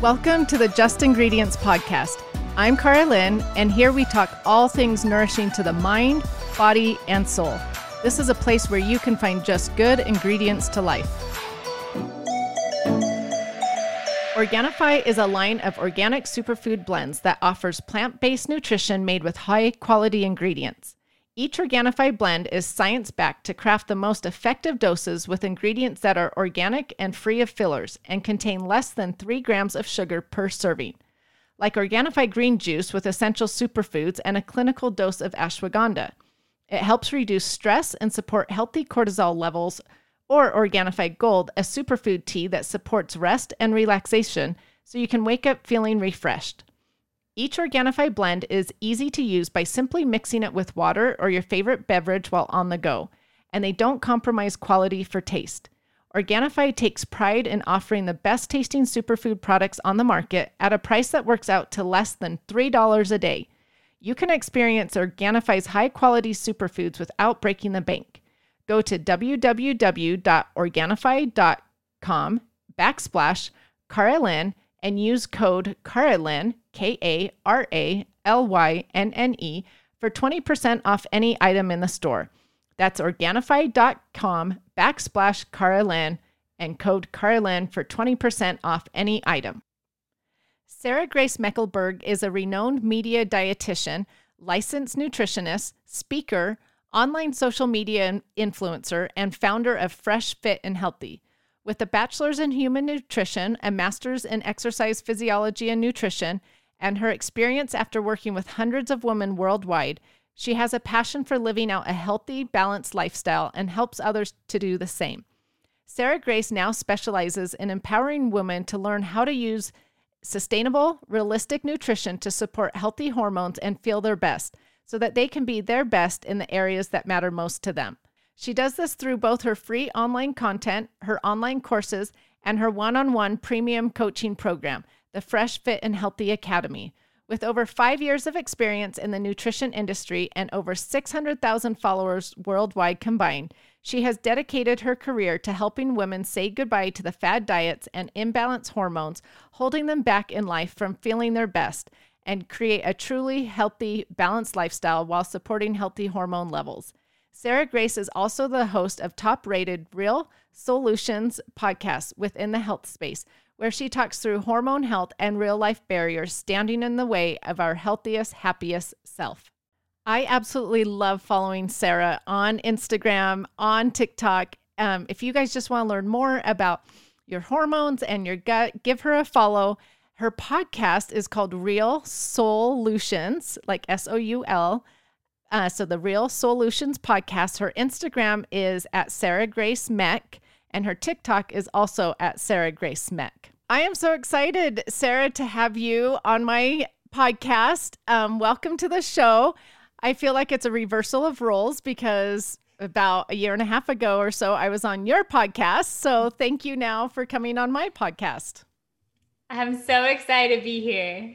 Welcome to the Just Ingredients Podcast. I'm Karalynne, and here we talk all things nourishing to the mind, body, and soul. This is a place where you can find just good ingredients to life. Organifi is a line of organic superfood blends that offers plant based nutrition made with high quality ingredients. Each Organifi blend is science backed to craft the most effective doses with ingredients that are organic and free of fillers and contain less than 3 grams of sugar per serving. Like Organifi green juice with essential superfoods and a clinical dose of ashwagandha. It helps reduce stress and support healthy cortisol levels, or Organifi Gold, a superfood tea that supports rest and relaxation so you can wake up feeling refreshed. Each Organifi blend is easy to use by simply mixing it with water or your favorite beverage while on the go, and they don't compromise quality for taste. Organifi takes pride in offering the best tasting superfood products on the market at a price that works out to less than $3 a day. You can experience Organifi's high quality superfoods without breaking the bank. Go to www.organifi.com backslash Karalynne and use code Karalynne, K A R A L Y N N E, for 20% off any item in the store. That's Organifi.com backsplash Karalynne and code Karalynne for 20% off any item. Sarah Grace Meckelberg is a renowned media dietitian, licensed nutritionist, speaker, online social media influencer, and founder of Fresh Fit and Healthy. With a bachelor's in human nutrition, a master's in exercise physiology and nutrition, and her experience after working with hundreds of women worldwide, she has a passion for living out a healthy, balanced lifestyle and helps others to do the same. Sarah Grace now specializes in empowering women to learn how to use sustainable, realistic nutrition to support healthy hormones and feel their best so that they can be their best in the areas that matter most to them. She does this through both her free online content, her online courses, and her one on one premium coaching program, the Fresh Fit and Healthy Academy. With over five years of experience in the nutrition industry and over 600,000 followers worldwide combined, she has dedicated her career to helping women say goodbye to the fad diets and imbalance hormones, holding them back in life from feeling their best, and create a truly healthy, balanced lifestyle while supporting healthy hormone levels. Sarah Grace is also the host of top rated Real SOULutions podcast within the health space, where she talks through hormone health and real life barriers standing in the way of our healthiest, happiest self. I absolutely love following Sarah on Instagram, on TikTok. Um, if you guys just want to learn more about your hormones and your gut, give her a follow. Her podcast is called Real SOULutions, like S O U L uh, so the Real SOULutions podcast. Her Instagram is at Sarah Grace Meck, and her TikTok is also at Sarah Grace Meck. I am so excited, Sarah, to have you on my podcast. Um, welcome to the show. I feel like it's a reversal of roles because about a year and a half ago or so, I was on your podcast. So thank you now for coming on my podcast. I'm so excited to be here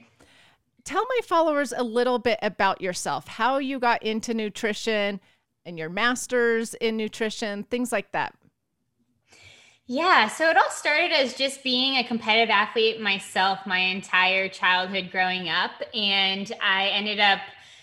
tell my followers a little bit about yourself, how you got into nutrition and your master's in nutrition, things like that. Yeah, so it all started as just being a competitive athlete myself my entire childhood growing up. And I ended up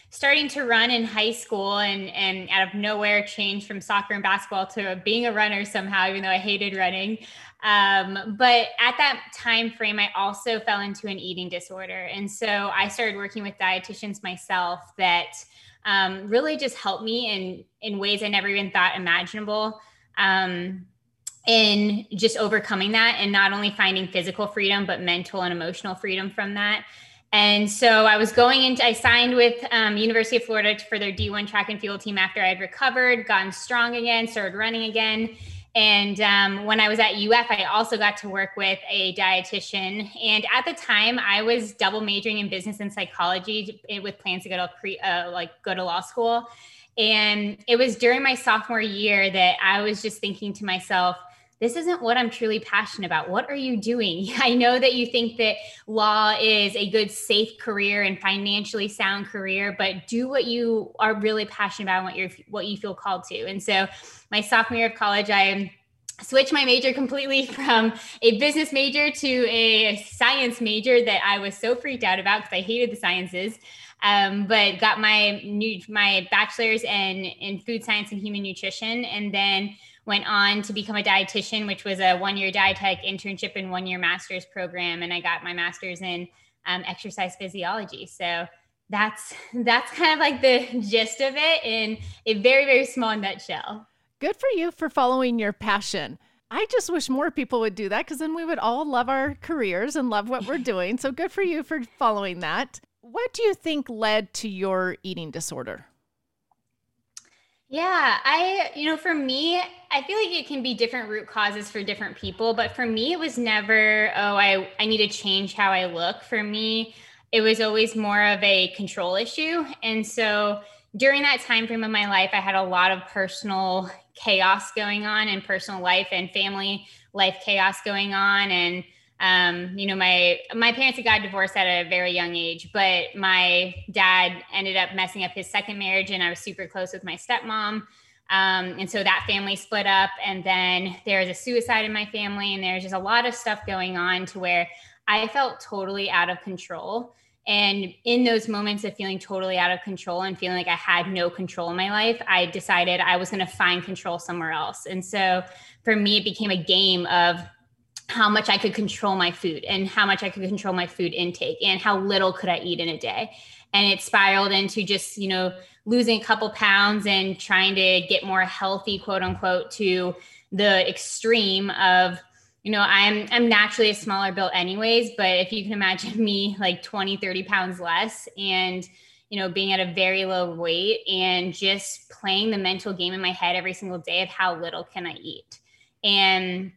starting to run in high school and, and out of nowhere changed from soccer and basketball to being a runner somehow, even though I hated running. Um, but at that time frame, I also fell into an eating disorder. And so I started working with dietitians myself that um, really just helped me in, in ways I never even thought imaginable. Um, in just overcoming that and not only finding physical freedom, but mental and emotional freedom from that. And so I was going into, I signed with um, University of Florida for their D1 track and field team after I had recovered, gotten strong again, started running again. And um, when I was at UF, I also got to work with a dietitian. And at the time, I was double majoring in business and psychology with plans to go to pre, uh, like go to law school. And it was during my sophomore year that I was just thinking to myself, this isn't what I'm truly passionate about. What are you doing? I know that you think that law is a good, safe career and financially sound career, but do what you are really passionate about and what you're what you feel called to. And so, my sophomore year of college, I switched my major completely from a business major to a science major that I was so freaked out about because I hated the sciences. Um, but got my new my bachelor's in in food science and human nutrition, and then went on to become a dietitian, which was a one year dietetic internship and one year master's program, and I got my master's in um, exercise physiology. So that's that's kind of like the gist of it in a very very small nutshell. Good for you for following your passion. I just wish more people would do that because then we would all love our careers and love what we're doing. So good for you for following that. What do you think led to your eating disorder? Yeah, I, you know, for me, I feel like it can be different root causes for different people, but for me, it was never, oh, I, I need to change how I look. For me, it was always more of a control issue. And so during that time frame of my life, I had a lot of personal chaos going on in personal life and family life chaos going on. And um, you know, my my parents had got divorced at a very young age, but my dad ended up messing up his second marriage, and I was super close with my stepmom. Um, and so that family split up, and then there was a suicide in my family, and there's just a lot of stuff going on to where I felt totally out of control. And in those moments of feeling totally out of control and feeling like I had no control in my life, I decided I was going to find control somewhere else. And so for me, it became a game of how much I could control my food and how much I could control my food intake and how little could I eat in a day. And it spiraled into just, you know, losing a couple pounds and trying to get more healthy, quote unquote, to the extreme of you know i'm i'm naturally a smaller built anyways but if you can imagine me like 20 30 pounds less and you know being at a very low weight and just playing the mental game in my head every single day of how little can i eat and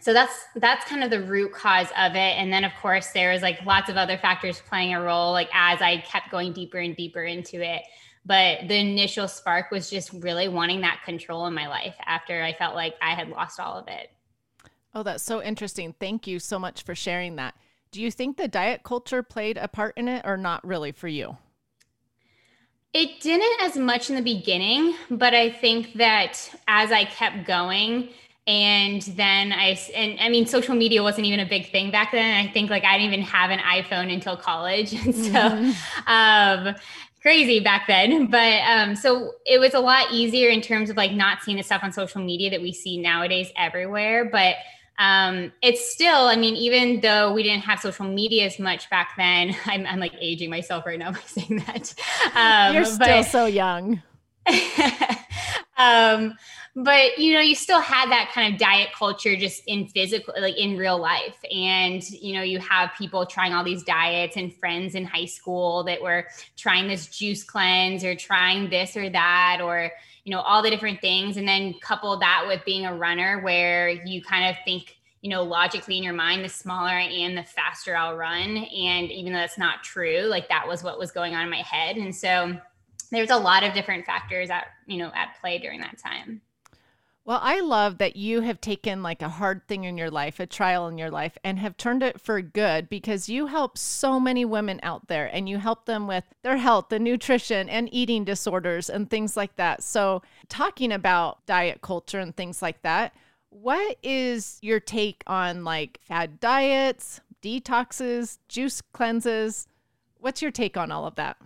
so that's that's kind of the root cause of it and then of course there's like lots of other factors playing a role like as i kept going deeper and deeper into it but the initial spark was just really wanting that control in my life after i felt like i had lost all of it Oh, that's so interesting. Thank you so much for sharing that. Do you think the diet culture played a part in it or not really for you? It didn't as much in the beginning, but I think that as I kept going, and then I and I mean social media wasn't even a big thing back then. I think like I didn't even have an iPhone until college, and so mm-hmm. um, crazy back then. But um, so it was a lot easier in terms of like not seeing the stuff on social media that we see nowadays everywhere. But um, it's still, I mean, even though we didn't have social media as much back then, I'm, I'm like aging myself right now by saying that. Um, You're still but, so young. um, but you know, you still had that kind of diet culture just in physical, like in real life. And, you know, you have people trying all these diets and friends in high school that were trying this juice cleanse or trying this or that, or, you know all the different things. And then couple that with being a runner where you kind of think you know logically in your mind the smaller i am the faster i'll run. And even though that's not true like that was what was going on in my head. And so there's a lot of different factors at you know at play during that time well, I love that you have taken like a hard thing in your life, a trial in your life, and have turned it for good because you help so many women out there and you help them with their health and nutrition and eating disorders and things like that. So, talking about diet culture and things like that, what is your take on like fad diets, detoxes, juice cleanses? What's your take on all of that?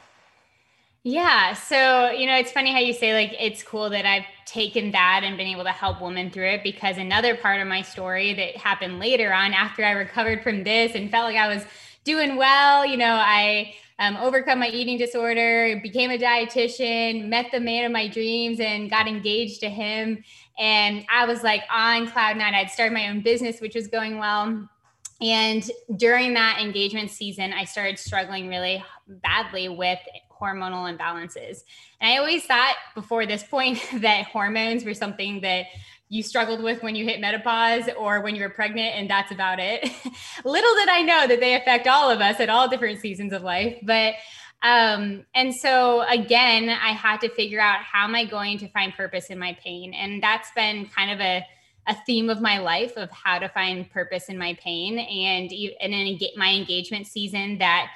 Yeah. So, you know, it's funny how you say like it's cool that I've taken that and been able to help women through it because another part of my story that happened later on after I recovered from this and felt like I was doing well, you know, I um, overcome my eating disorder, became a dietitian, met the man of my dreams, and got engaged to him. And I was like on cloud nine. I'd started my own business, which was going well. And during that engagement season, I started struggling really badly with hormonal imbalances. And I always thought before this point that hormones were something that you struggled with when you hit menopause or when you were pregnant, and that's about it. Little did I know that they affect all of us at all different seasons of life. But um, and so again, I had to figure out how am I going to find purpose in my pain, and that's been kind of a a theme of my life of how to find purpose in my pain and and in my engagement season that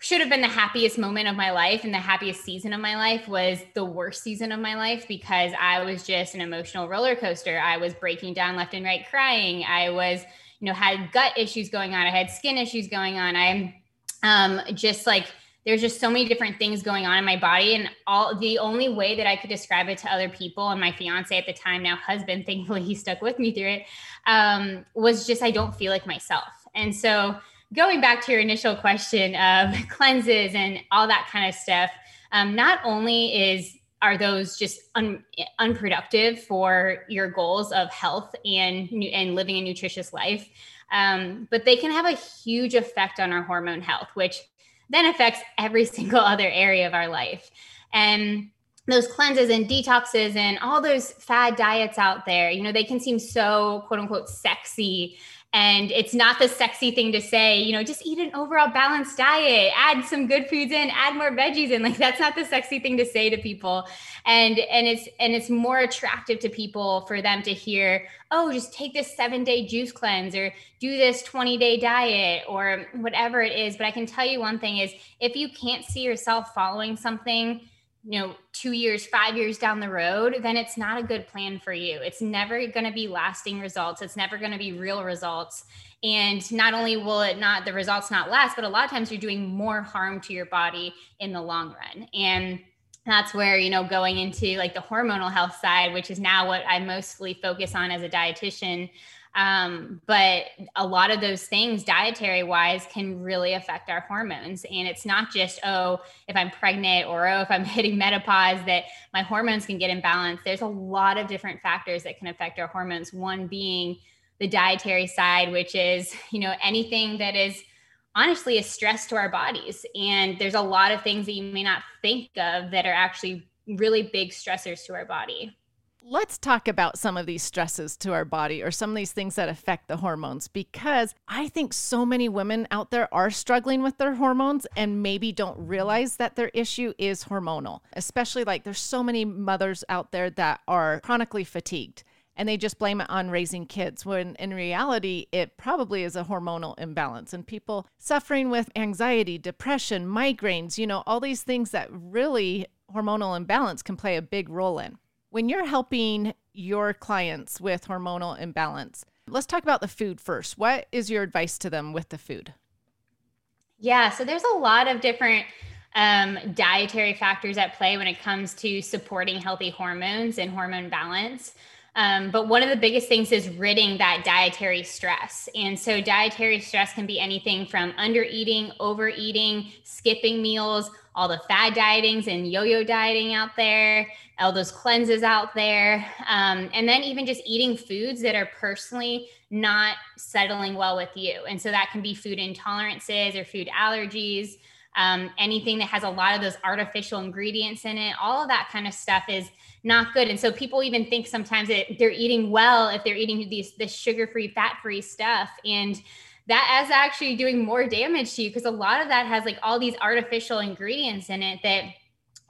should have been the happiest moment of my life and the happiest season of my life was the worst season of my life because I was just an emotional roller coaster. I was breaking down left and right crying. I was, you know, had gut issues going on. I had skin issues going on. I'm um, just like there's just so many different things going on in my body and all the only way that i could describe it to other people and my fiance at the time now husband thankfully he stuck with me through it um, was just i don't feel like myself and so going back to your initial question of cleanses and all that kind of stuff, um, not only is are those just un, unproductive for your goals of health and and living a nutritious life, um, but they can have a huge effect on our hormone health, which then affects every single other area of our life. And those cleanses and detoxes and all those fad diets out there, you know, they can seem so quote unquote sexy and it's not the sexy thing to say, you know, just eat an overall balanced diet, add some good foods in, add more veggies in. Like that's not the sexy thing to say to people. And and it's and it's more attractive to people for them to hear, oh, just take this seven day juice cleanse or do this 20 day diet or whatever it is. But I can tell you one thing is if you can't see yourself following something you know, two years, five years down the road, then it's not a good plan for you. It's never going to be lasting results. It's never going to be real results. And not only will it not, the results not last, but a lot of times you're doing more harm to your body in the long run. And that's where, you know, going into like the hormonal health side, which is now what I mostly focus on as a dietitian, um, but a lot of those things, dietary wise, can really affect our hormones. And it's not just, oh, if I'm pregnant or oh, if I'm hitting menopause, that my hormones can get imbalanced. There's a lot of different factors that can affect our hormones. One being the dietary side, which is, you know, anything that is honestly a stress to our bodies. And there's a lot of things that you may not think of that are actually really big stressors to our body let's talk about some of these stresses to our body or some of these things that affect the hormones because I think so many women out there are struggling with their hormones and maybe don't realize that their issue is hormonal. Especially like there's so many mothers out there that are chronically fatigued and they just blame it on raising kids when in reality it probably is a hormonal imbalance and people suffering with anxiety, depression, migraines, you know, all these things that really hormonal imbalance can play a big role in. When you're helping your clients with hormonal imbalance, let's talk about the food first. What is your advice to them with the food? Yeah, so there's a lot of different um, dietary factors at play when it comes to supporting healthy hormones and hormone balance. Um, but one of the biggest things is ridding that dietary stress. And so, dietary stress can be anything from under eating, overeating, skipping meals, all the fad dietings and yo yo dieting out there, all those cleanses out there. Um, and then even just eating foods that are personally not settling well with you. And so, that can be food intolerances or food allergies. Um, anything that has a lot of those artificial ingredients in it, all of that kind of stuff is not good. And so people even think sometimes that they're eating well if they're eating these this sugar-free, fat-free stuff. And that is actually doing more damage to you because a lot of that has like all these artificial ingredients in it that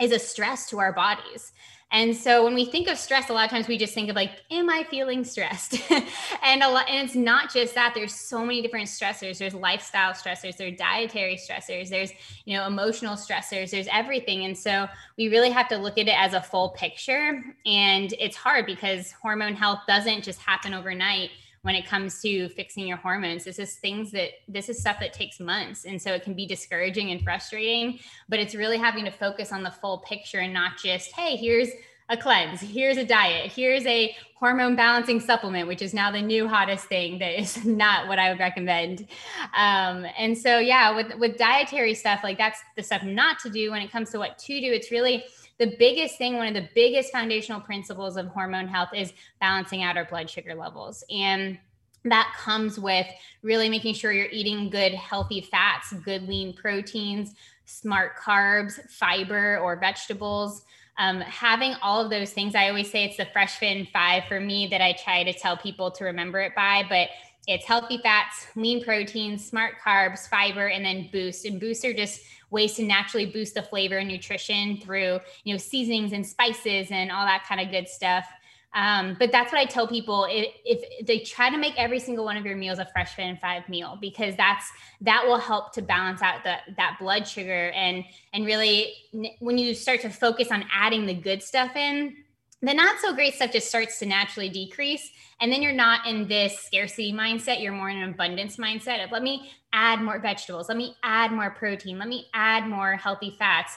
is a stress to our bodies. And so when we think of stress, a lot of times we just think of like, am I feeling stressed? and a lot, and it's not just that. There's so many different stressors. There's lifestyle stressors, there's dietary stressors, there's you know emotional stressors, there's everything. And so we really have to look at it as a full picture. And it's hard because hormone health doesn't just happen overnight when it comes to fixing your hormones. This is things that this is stuff that takes months. And so it can be discouraging and frustrating, but it's really having to focus on the full picture and not just, hey, here's a cleanse, here's a diet, here's a hormone balancing supplement, which is now the new hottest thing that is not what I would recommend. Um, and so, yeah, with, with dietary stuff, like that's the stuff not to do when it comes to what to do. It's really the biggest thing, one of the biggest foundational principles of hormone health is balancing out our blood sugar levels. And that comes with really making sure you're eating good, healthy fats, good lean proteins, smart carbs, fiber, or vegetables. Um, having all of those things, I always say it's the fresh fin five for me that I try to tell people to remember it by. But it's healthy fats, lean proteins, smart carbs, fiber, and then boost. And boosts are just ways to naturally boost the flavor and nutrition through you know seasonings and spices and all that kind of good stuff Um, but that's what I tell people if, if, they try to make every single one of your meals a fresh and five meal because that's that will help to balance out the, that blood sugar and and really when you start to focus on adding the good stuff in the not so great stuff just starts to naturally decrease and then you're not in this scarcity mindset you're more in an abundance mindset of let me add more vegetables let me add more protein let me add more healthy fats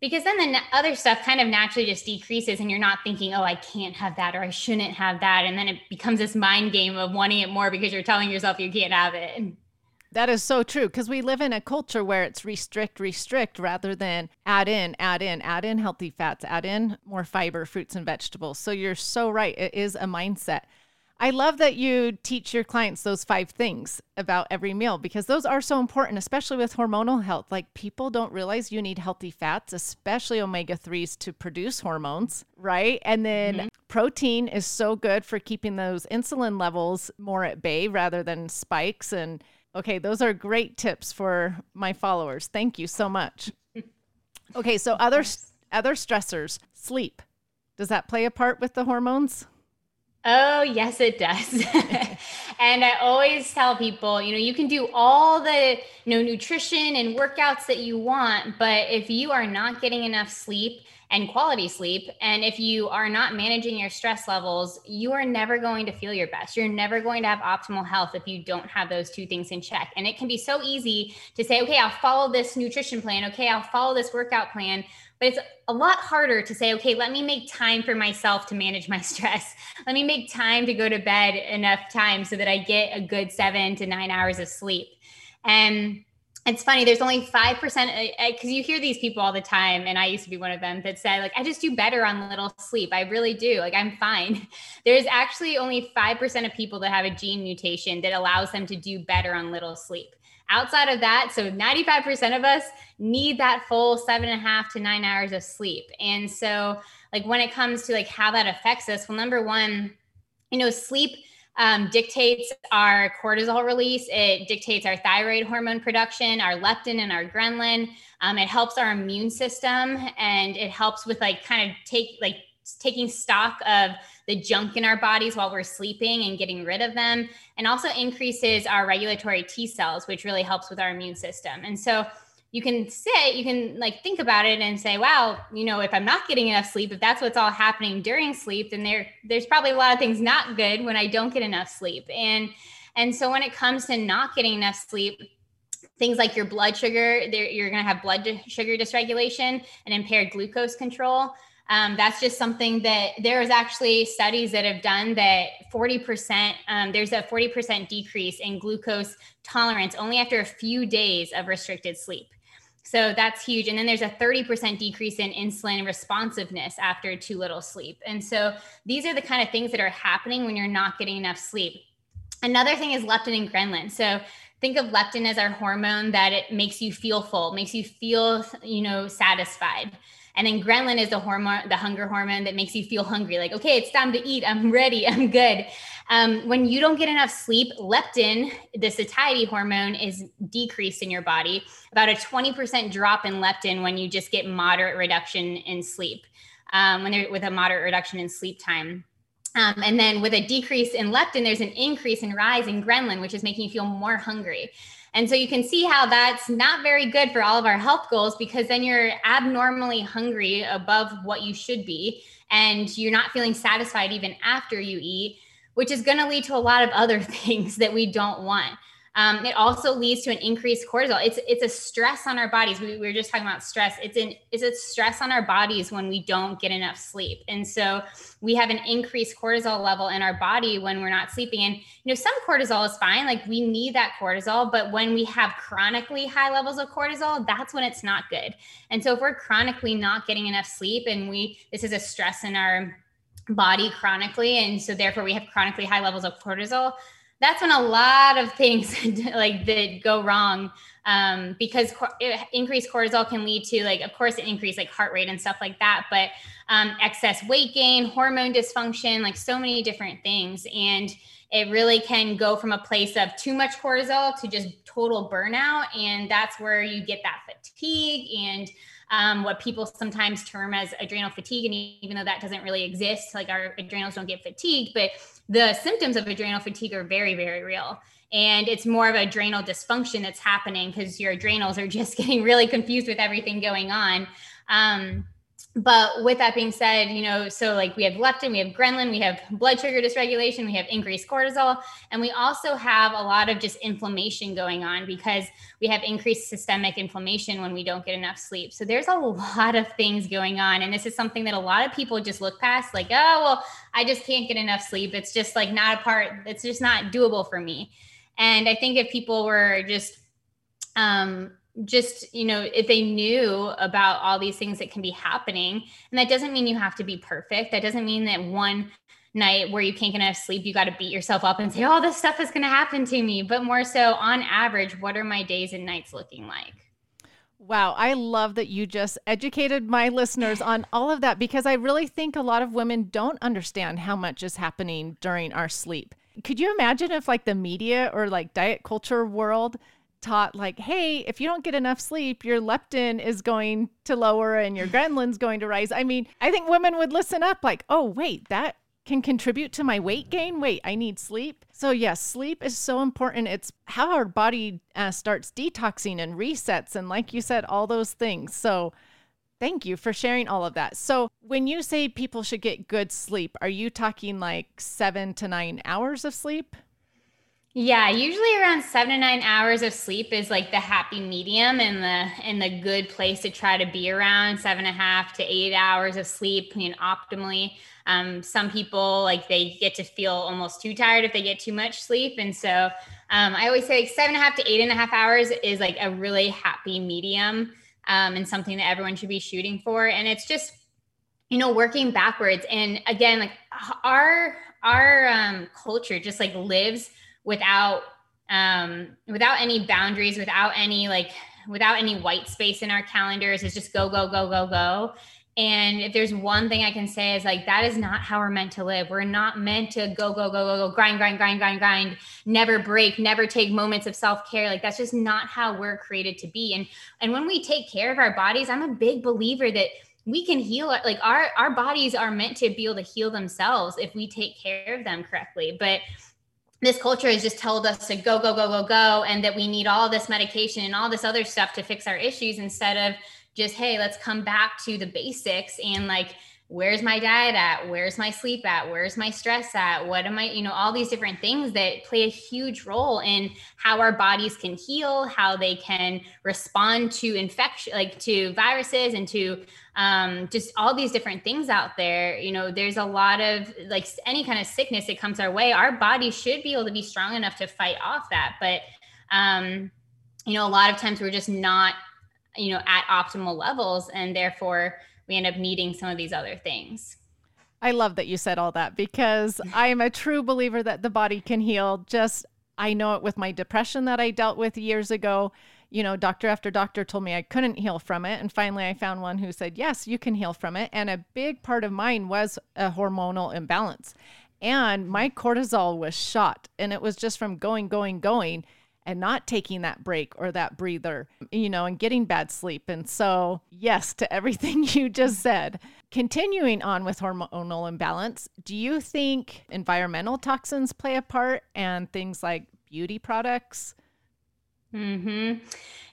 because then the other stuff kind of naturally just decreases and you're not thinking oh i can't have that or i shouldn't have that and then it becomes this mind game of wanting it more because you're telling yourself you can't have it that is so true because we live in a culture where it's restrict restrict rather than add in add in add in healthy fats add in more fiber fruits and vegetables so you're so right it is a mindset I love that you teach your clients those five things about every meal because those are so important, especially with hormonal health. Like people don't realize you need healthy fats, especially omega 3s to produce hormones, right? And then mm-hmm. protein is so good for keeping those insulin levels more at bay rather than spikes. And okay, those are great tips for my followers. Thank you so much. Okay, so other other stressors, sleep. Does that play a part with the hormones? Oh, yes, it does. and I always tell people, you know, you can do all the, you know, nutrition and workouts that you want, but if you are not getting enough sleep and quality sleep, and if you are not managing your stress levels, you are never going to feel your best. You're never going to have optimal health if you don't have those two things in check. And it can be so easy to say, okay, I'll follow this nutrition plan. Okay, I'll follow this workout plan but it's a lot harder to say, okay, let me make time for myself to manage my stress. Let me make time to go to bed enough time so that I get a good seven to nine hours of sleep. And it's funny, there's only 5%, because you hear these people all the time. And I used to be one of them that said, like, I just do better on little sleep. I really do. Like, I'm fine. There's actually only 5% of people that have a gene mutation that allows them to do better on little sleep. Outside of that, so 95% of us need that full seven and a half to nine hours of sleep. And so, like, when it comes to like how that affects us, well, number one, you know, sleep um, dictates our cortisol release. It dictates our thyroid hormone production, our leptin and our ghrelin. Um, it helps our immune system, and it helps with like kind of take like taking stock of the junk in our bodies while we're sleeping and getting rid of them, and also increases our regulatory T cells, which really helps with our immune system. And so you can sit, you can like think about it and say, wow, you know, if I'm not getting enough sleep, if that's what's all happening during sleep, then there there's probably a lot of things not good when I don't get enough sleep. And and so when it comes to not getting enough sleep, things like your blood sugar, you're going to have blood sugar dysregulation and impaired glucose control. Um, that's just something that there is actually studies that have done that 40%, um, there's a 40% decrease in glucose tolerance only after a few days of restricted sleep. So that's huge. And then there's a 30% decrease in insulin responsiveness after too little sleep. And so these are the kind of things that are happening when you're not getting enough sleep. Another thing is leptin and ghrelin. So think of leptin as our hormone that it makes you feel full, makes you feel, you know, satisfied. And then ghrelin is the hormone, the hunger hormone that makes you feel hungry. Like, okay, it's time to eat. I'm ready. I'm good. Um, when you don't get enough sleep, leptin, the satiety hormone, is decreased in your body. About a 20% drop in leptin when you just get moderate reduction in sleep. Um, when with a moderate reduction in sleep time. Um, and then with a decrease in leptin, there's an increase in rise in ghrelin, which is making you feel more hungry. And so you can see how that's not very good for all of our health goals because then you're abnormally hungry above what you should be. And you're not feeling satisfied even after you eat, which is going to lead to a lot of other things that we don't want. Um, it also leads to an increased cortisol. It's it's a stress on our bodies. We, we were just talking about stress. It's an it's a stress on our bodies when we don't get enough sleep, and so we have an increased cortisol level in our body when we're not sleeping. And you know, some cortisol is fine. Like we need that cortisol, but when we have chronically high levels of cortisol, that's when it's not good. And so if we're chronically not getting enough sleep, and we this is a stress in our body chronically, and so therefore we have chronically high levels of cortisol. That's when a lot of things like that go wrong um, because cor- increased cortisol can lead to like of course an increase like heart rate and stuff like that but um, excess weight gain hormone dysfunction like so many different things and it really can go from a place of too much cortisol to just total burnout and that's where you get that fatigue and um, what people sometimes term as adrenal fatigue. And even though that doesn't really exist, like our adrenals don't get fatigued, but the symptoms of adrenal fatigue are very, very real. And it's more of adrenal dysfunction that's happening because your adrenals are just getting really confused with everything going on. Um, but with that being said, you know, so like we have leptin, we have ghrelin, we have blood sugar dysregulation, we have increased cortisol, and we also have a lot of just inflammation going on because we have increased systemic inflammation when we don't get enough sleep. So there's a lot of things going on. And this is something that a lot of people just look past, like, oh, well, I just can't get enough sleep. It's just like not a part, it's just not doable for me. And I think if people were just, um, just you know if they knew about all these things that can be happening and that doesn't mean you have to be perfect. That doesn't mean that one night where you can't get enough sleep you got to beat yourself up and say oh this stuff is going to happen to me. But more so on average what are my days and nights looking like? Wow, I love that you just educated my listeners on all of that because I really think a lot of women don't understand how much is happening during our sleep. Could you imagine if like the media or like diet culture world taught like, hey, if you don't get enough sleep, your leptin is going to lower and your ghrelin's going to rise. I mean, I think women would listen up like, oh, wait, that can contribute to my weight gain. Wait, I need sleep. So, yes, sleep is so important. It's how our body uh, starts detoxing and resets. And, like you said, all those things. So, thank you for sharing all of that. So, when you say people should get good sleep, are you talking like seven to nine hours of sleep? Yeah, usually around seven to nine hours of sleep is like the happy medium and the and the good place to try to be around seven and a half to eight hours of sleep, you know, optimally. Um, some people like they get to feel almost too tired if they get too much sleep, and so um, I always say like seven and a half to eight and a half hours is like a really happy medium um, and something that everyone should be shooting for. And it's just you know working backwards. And again, like our our um, culture just like lives without um, without any boundaries, without any like without any white space in our calendars. It's just go, go, go, go, go. And if there's one thing I can say is like that is not how we're meant to live. We're not meant to go, go, go, go, go, grind, grind, grind, grind, grind, never break, never take moments of self-care. Like that's just not how we're created to be. And and when we take care of our bodies, I'm a big believer that we can heal like our our bodies are meant to be able to heal themselves if we take care of them correctly. But this culture has just told us to go, go, go, go, go, and that we need all this medication and all this other stuff to fix our issues instead of just, hey, let's come back to the basics and like, where's my diet at? Where's my sleep at? Where's my stress at? What am I, you know, all these different things that play a huge role in how our bodies can heal, how they can respond to infection, like to viruses and to um, just all these different things out there. You know, there's a lot of like any kind of sickness that comes our way. Our body should be able to be strong enough to fight off that. But, um, you know, a lot of times we're just not, you know, at optimal levels and therefore, we end up needing some of these other things. I love that you said all that because I am a true believer that the body can heal. Just, I know it with my depression that I dealt with years ago. You know, doctor after doctor told me I couldn't heal from it. And finally, I found one who said, yes, you can heal from it. And a big part of mine was a hormonal imbalance. And my cortisol was shot. And it was just from going, going, going and not taking that break or that breather, you know, and getting bad sleep. And so, yes, to everything you just said. Continuing on with hormonal imbalance, do you think environmental toxins play a part and things like beauty products? Hmm.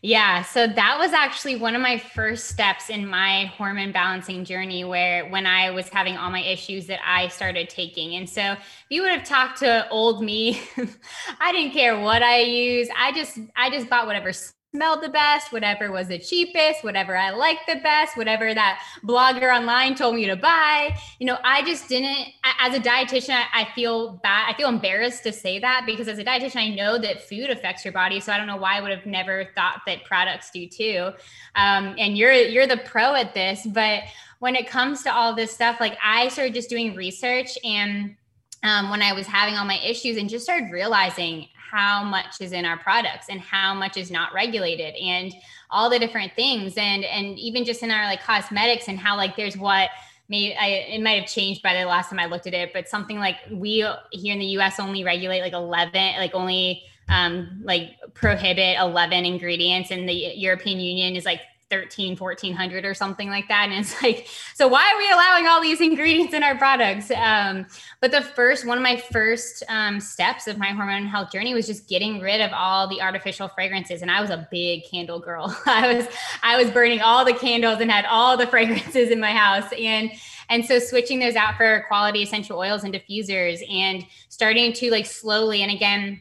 Yeah. So that was actually one of my first steps in my hormone balancing journey, where when I was having all my issues that I started taking. And so, if you would have talked to old me, I didn't care what I use. I just, I just bought whatever smelled the best, whatever was the cheapest, whatever I liked the best, whatever that blogger online told me to buy. You know, I just didn't, as a dietitian, I, I, feel bad. I feel embarrassed to say that because as a dietitian, I know that food affects your body. So I don't know why I would have never thought that products do too. Um, and you're, you're the pro at this, but when it comes to all this stuff, like I started just doing research and um, when I was having all my issues and just started realizing how much is in our products and how much is not regulated and all the different things. And and even just in our like cosmetics and how like there's what maybe I, it might have changed by the last time I looked at it, but something like we here in the US only regulate like 11, like only um, like prohibit 11 ingredients and the European Union is like 13 1400 or something like that. And it's like so why are we allowing all these ingredients in our products? Um, but the first one of my first um, steps of my hormone health journey was just getting rid of all the artificial fragrances. And i was a big candle girl. I was i was burning all the candles and had all the fragrances in my house. And and so switching those out for quality essential oils and diffusers and starting to like slowly and again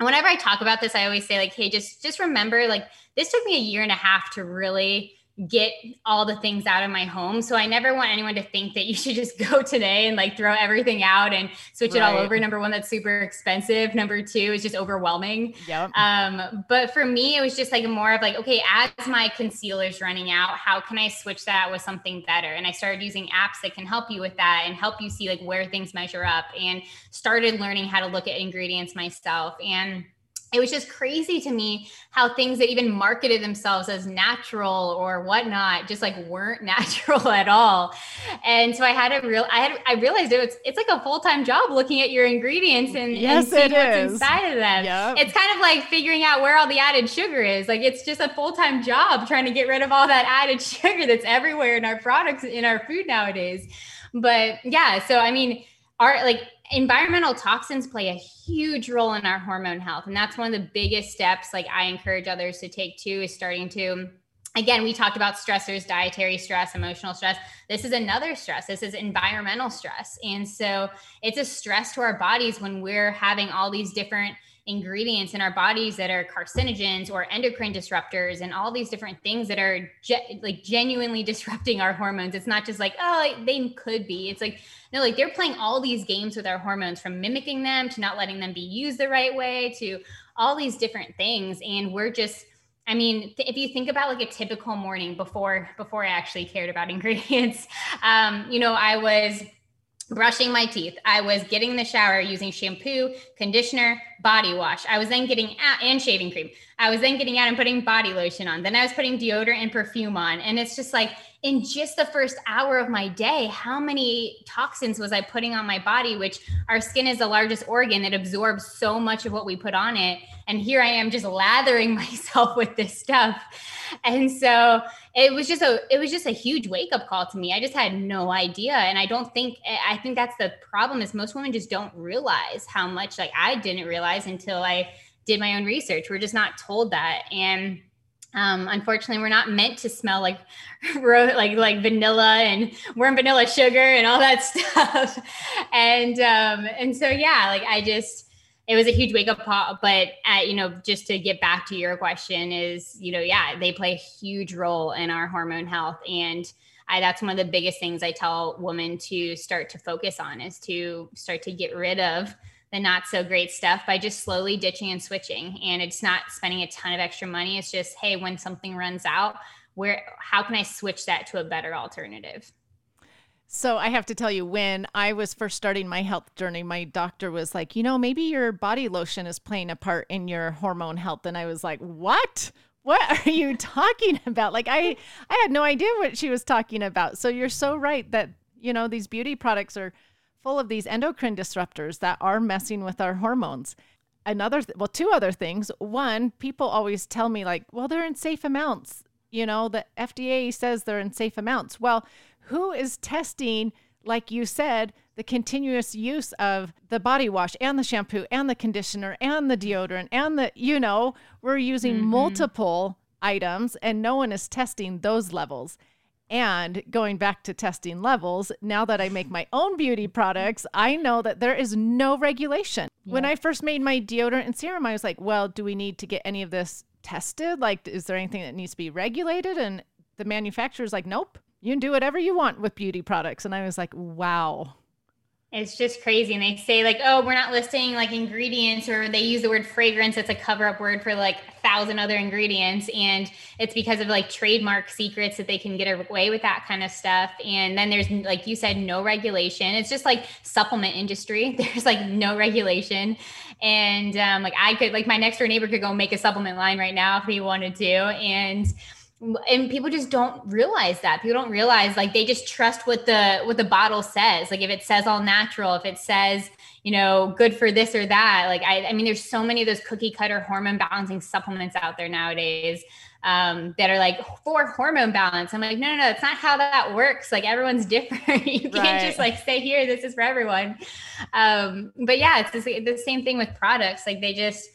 whenever i talk about this i always say like hey just just remember like this took me a year and a half to really get all the things out of my home. So I never want anyone to think that you should just go today and like throw everything out and switch right. it all over. Number one, that's super expensive. Number two is just overwhelming. Yep. Um, but for me, it was just like more of like, okay, as my concealer's running out, how can I switch that with something better? And I started using apps that can help you with that and help you see like where things measure up and started learning how to look at ingredients myself. And it was just crazy to me how things that even marketed themselves as natural or whatnot just like weren't natural at all and so i had a real i had i realized it was it's like a full-time job looking at your ingredients and, yes, and seeing what's is. inside of them yep. it's kind of like figuring out where all the added sugar is like it's just a full-time job trying to get rid of all that added sugar that's everywhere in our products in our food nowadays but yeah so i mean our like environmental toxins play a huge role in our hormone health and that's one of the biggest steps like i encourage others to take too is starting to again we talked about stressors dietary stress emotional stress this is another stress this is environmental stress and so it's a stress to our bodies when we're having all these different ingredients in our bodies that are carcinogens or endocrine disruptors and all these different things that are ge- like genuinely disrupting our hormones. It's not just like, oh, they could be. It's like, no, like they're playing all these games with our hormones from mimicking them to not letting them be used the right way to all these different things. And we're just, I mean, th- if you think about like a typical morning before before I actually cared about ingredients, um, you know, I was brushing my teeth. I was getting in the shower using shampoo, conditioner, body wash. I was then getting out and shaving cream. I was then getting out and putting body lotion on. Then I was putting deodorant and perfume on. And it's just like in just the first hour of my day, how many toxins was I putting on my body? Which our skin is the largest organ that absorbs so much of what we put on it. And here I am just lathering myself with this stuff. And so it was just a it was just a huge wake up call to me. I just had no idea. And I don't think I think that's the problem is most women just don't realize how much like I didn't realize until I did my own research. We're just not told that. And um, unfortunately, we're not meant to smell like like like vanilla and warm vanilla sugar and all that stuff. and um, and so yeah, like I just it was a huge wake up call. But uh, you know, just to get back to your question, is you know, yeah, they play a huge role in our hormone health, and I, that's one of the biggest things I tell women to start to focus on is to start to get rid of the not so great stuff by just slowly ditching and switching. And it's not spending a ton of extra money. It's just, hey, when something runs out, where how can I switch that to a better alternative? So I have to tell you, when I was first starting my health journey, my doctor was like, you know, maybe your body lotion is playing a part in your hormone health. And I was like, what? What are you talking about? Like I I had no idea what she was talking about. So you're so right that, you know, these beauty products are full of these endocrine disruptors that are messing with our hormones. Another, th- well, two other things. One, people always tell me, like, well, they're in safe amounts. You know, the FDA says they're in safe amounts. Well, who is testing, like you said, the continuous use of the body wash and the shampoo and the conditioner and the deodorant and the, you know, we're using mm-hmm. multiple items and no one is testing those levels. And going back to testing levels, now that I make my own beauty products, I know that there is no regulation. Yeah. When I first made my deodorant and serum, I was like, well, do we need to get any of this tested? Like, is there anything that needs to be regulated? And the manufacturer's like, nope, you can do whatever you want with beauty products. And I was like, wow. It's just crazy. And they say, like, oh, we're not listing like ingredients, or they use the word fragrance. It's a cover up word for like a thousand other ingredients. And it's because of like trademark secrets that they can get away with that kind of stuff. And then there's, like you said, no regulation. It's just like supplement industry. There's like no regulation. And um, like I could, like my next door neighbor could go make a supplement line right now if he wanted to. And and people just don't realize that. People don't realize like they just trust what the what the bottle says. Like if it says all natural if it says you know good for this or that like i, I mean there's so many of those cookie cutter hormone balancing supplements out there nowadays um, that are like for hormone balance. I'm like no no no that's not how that works. Like everyone's different. You can't right. just like say here this is for everyone. Um, but yeah it's the, the same thing with products. Like they just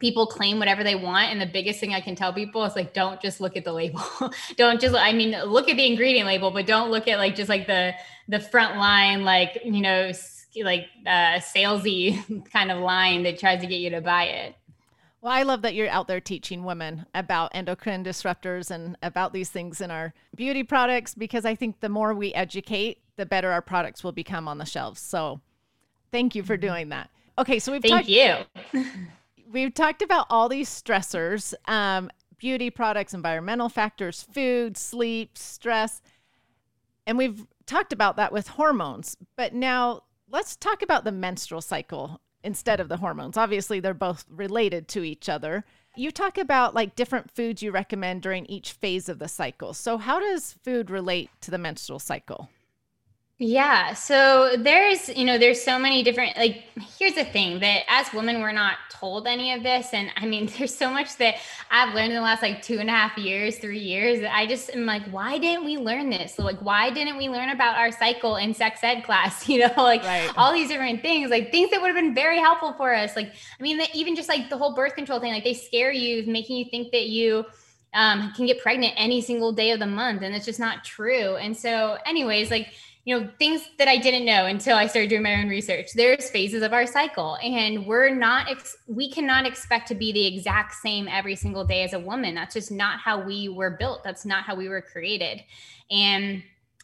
people claim whatever they want and the biggest thing i can tell people is like don't just look at the label don't just i mean look at the ingredient label but don't look at like just like the the front line like you know like uh salesy kind of line that tries to get you to buy it well, I love that you're out there teaching women about endocrine disruptors and about these things in our beauty products because I think the more we educate, the better our products will become on the shelves. So, thank you for mm-hmm. doing that. Okay, so we've thank talked- you. we've talked about all these stressors um, beauty products, environmental factors, food, sleep, stress. And we've talked about that with hormones. But now let's talk about the menstrual cycle instead of the hormones. Obviously, they're both related to each other. You talk about like different foods you recommend during each phase of the cycle. So, how does food relate to the menstrual cycle? Yeah. So there's, you know, there's so many different, like, here's the thing that as women, we're not told any of this. And I mean, there's so much that I've learned in the last like two and a half years, three years. I just am like, why didn't we learn this? So, like, why didn't we learn about our cycle in sex ed class? You know, like right. all these different things, like things that would have been very helpful for us. Like, I mean, even just like the whole birth control thing, like they scare you, making you think that you, um, can get pregnant any single day of the month. And it's just not true. And so, anyways, like, you know things that i didn't know until i started doing my own research. There's phases of our cycle and we're not ex- we cannot expect to be the exact same every single day as a woman. That's just not how we were built. That's not how we were created. And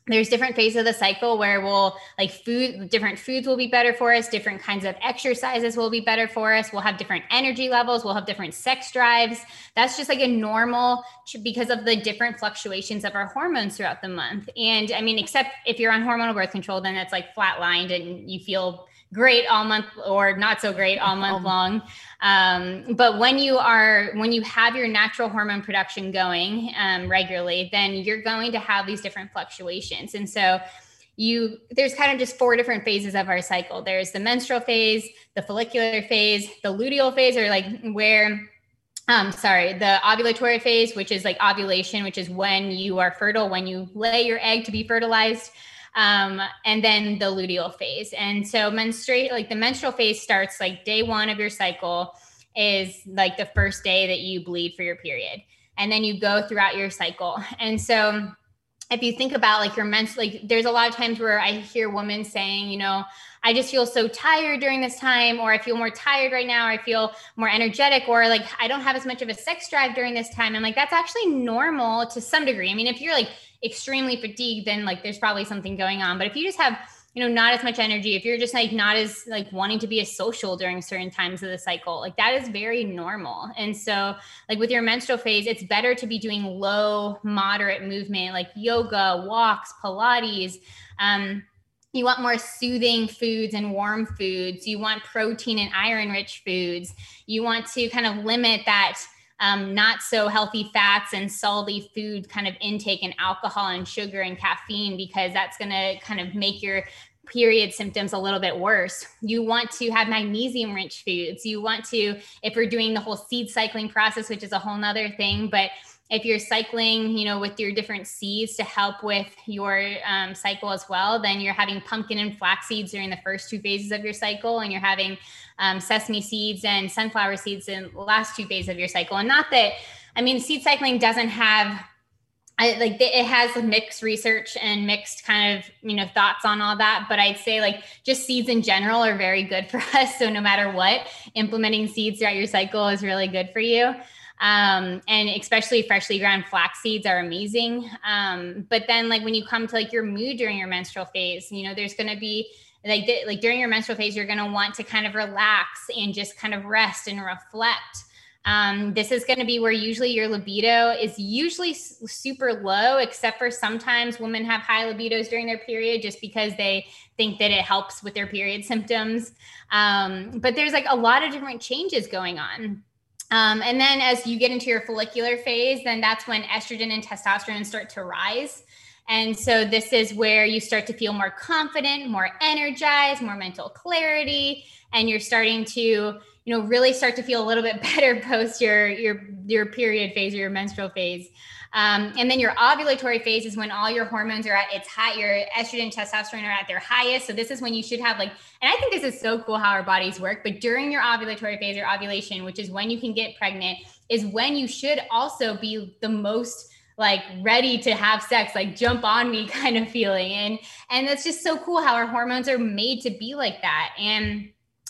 there's different phases of the cycle where we'll like food different foods will be better for us different kinds of exercises will be better for us we'll have different energy levels we'll have different sex drives. That's just like a normal because of the different fluctuations of our hormones throughout the month. And i mean except if you're on hormonal birth control then it's like flatlined and you feel great all month or not so great all month um, long. Um, but when you are, when you have your natural hormone production going um, regularly, then you're going to have these different fluctuations. And so, you there's kind of just four different phases of our cycle there's the menstrual phase the follicular phase the luteal phase or like where um sorry the ovulatory phase which is like ovulation which is when you are fertile when you lay your egg to be fertilized um, and then the luteal phase. And so menstruate, like the menstrual phase starts like day one of your cycle is like the first day that you bleed for your period. And then you go throughout your cycle. And so if you think about like your menstrual, like there's a lot of times where I hear women saying, you know, I just feel so tired during this time, or I feel more tired right now, or I feel more energetic, or like I don't have as much of a sex drive during this time. I'm like, that's actually normal to some degree. I mean, if you're like extremely fatigued, then like there's probably something going on. But if you just have you know not as much energy if you're just like not as like wanting to be as social during certain times of the cycle like that is very normal. And so like with your menstrual phase it's better to be doing low moderate movement like yoga walks pilates. Um, you want more soothing foods and warm foods. You want protein and iron rich foods. You want to kind of limit that um, not so healthy fats and salty food kind of intake and alcohol and sugar and caffeine because that's going to kind of make your period symptoms a little bit worse. You want to have magnesium rich foods. You want to, if we're doing the whole seed cycling process, which is a whole nother thing, but if you're cycling, you know, with your different seeds to help with your um, cycle as well, then you're having pumpkin and flax seeds during the first two phases of your cycle, and you're having um, sesame seeds and sunflower seeds in the last two phases of your cycle. And not that, I mean, seed cycling doesn't have I like it has mixed research and mixed kind of you know thoughts on all that, but I'd say like just seeds in general are very good for us. So no matter what, implementing seeds throughout your cycle is really good for you um, and especially freshly ground flax seeds are amazing. Um, but then like when you come to like your mood during your menstrual phase, you know, there's going to be like like during your menstrual phase, you're going to want to kind of relax and just kind of rest and reflect. Um, this is going to be where usually your libido is usually super low, except for sometimes women have high libidos during their period just because they think that it helps with their period symptoms. Um, but there's like a lot of different changes going on Um, and then as you get into your follicular phase, then that's when estrogen and testosterone start to rise. And so this is where you start to feel more confident, more energized, more mental clarity, and you're starting to, you know, really start to feel a little bit better post your your your period phase or your menstrual phase. Um, and then your ovulatory phase is when all your hormones are at its high, your estrogen, testosterone are at their highest. So this is when you should have like, and I think this is so cool how our bodies work. But during your ovulatory phase or ovulation, which is when you can get pregnant, is when you should also be the most like ready to have sex like jump on me kind of feeling and and that's just so cool how our hormones are made to be like that and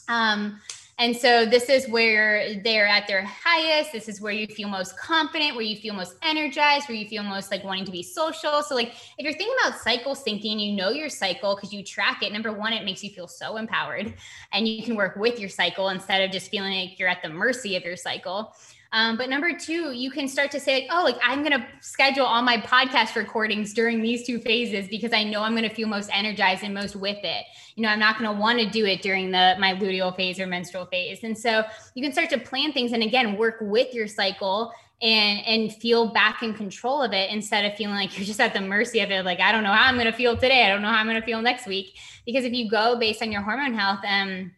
um and so this is where they're at their highest. This is where you feel most confident, where you feel most energized, where you feel most like wanting to be social. So like if you're thinking about cycle syncing, you know your cycle because you track it. Number one, it makes you feel so empowered and you can work with your cycle instead of just feeling like you're at the mercy of your cycle. Um, but number two, you can start to say, like, oh, like I'm going to schedule all my podcast recordings during these two phases because I know I'm going to feel most energized and most with it. You know, I'm not going to want to do it during the my luteal phase or menstrual phase. And so you can start to plan things and again work with your cycle and and feel back in control of it instead of feeling like you're just at the mercy of it. Like I don't know how I'm going to feel today. I don't know how I'm going to feel next week. Because if you go based on your hormone health, um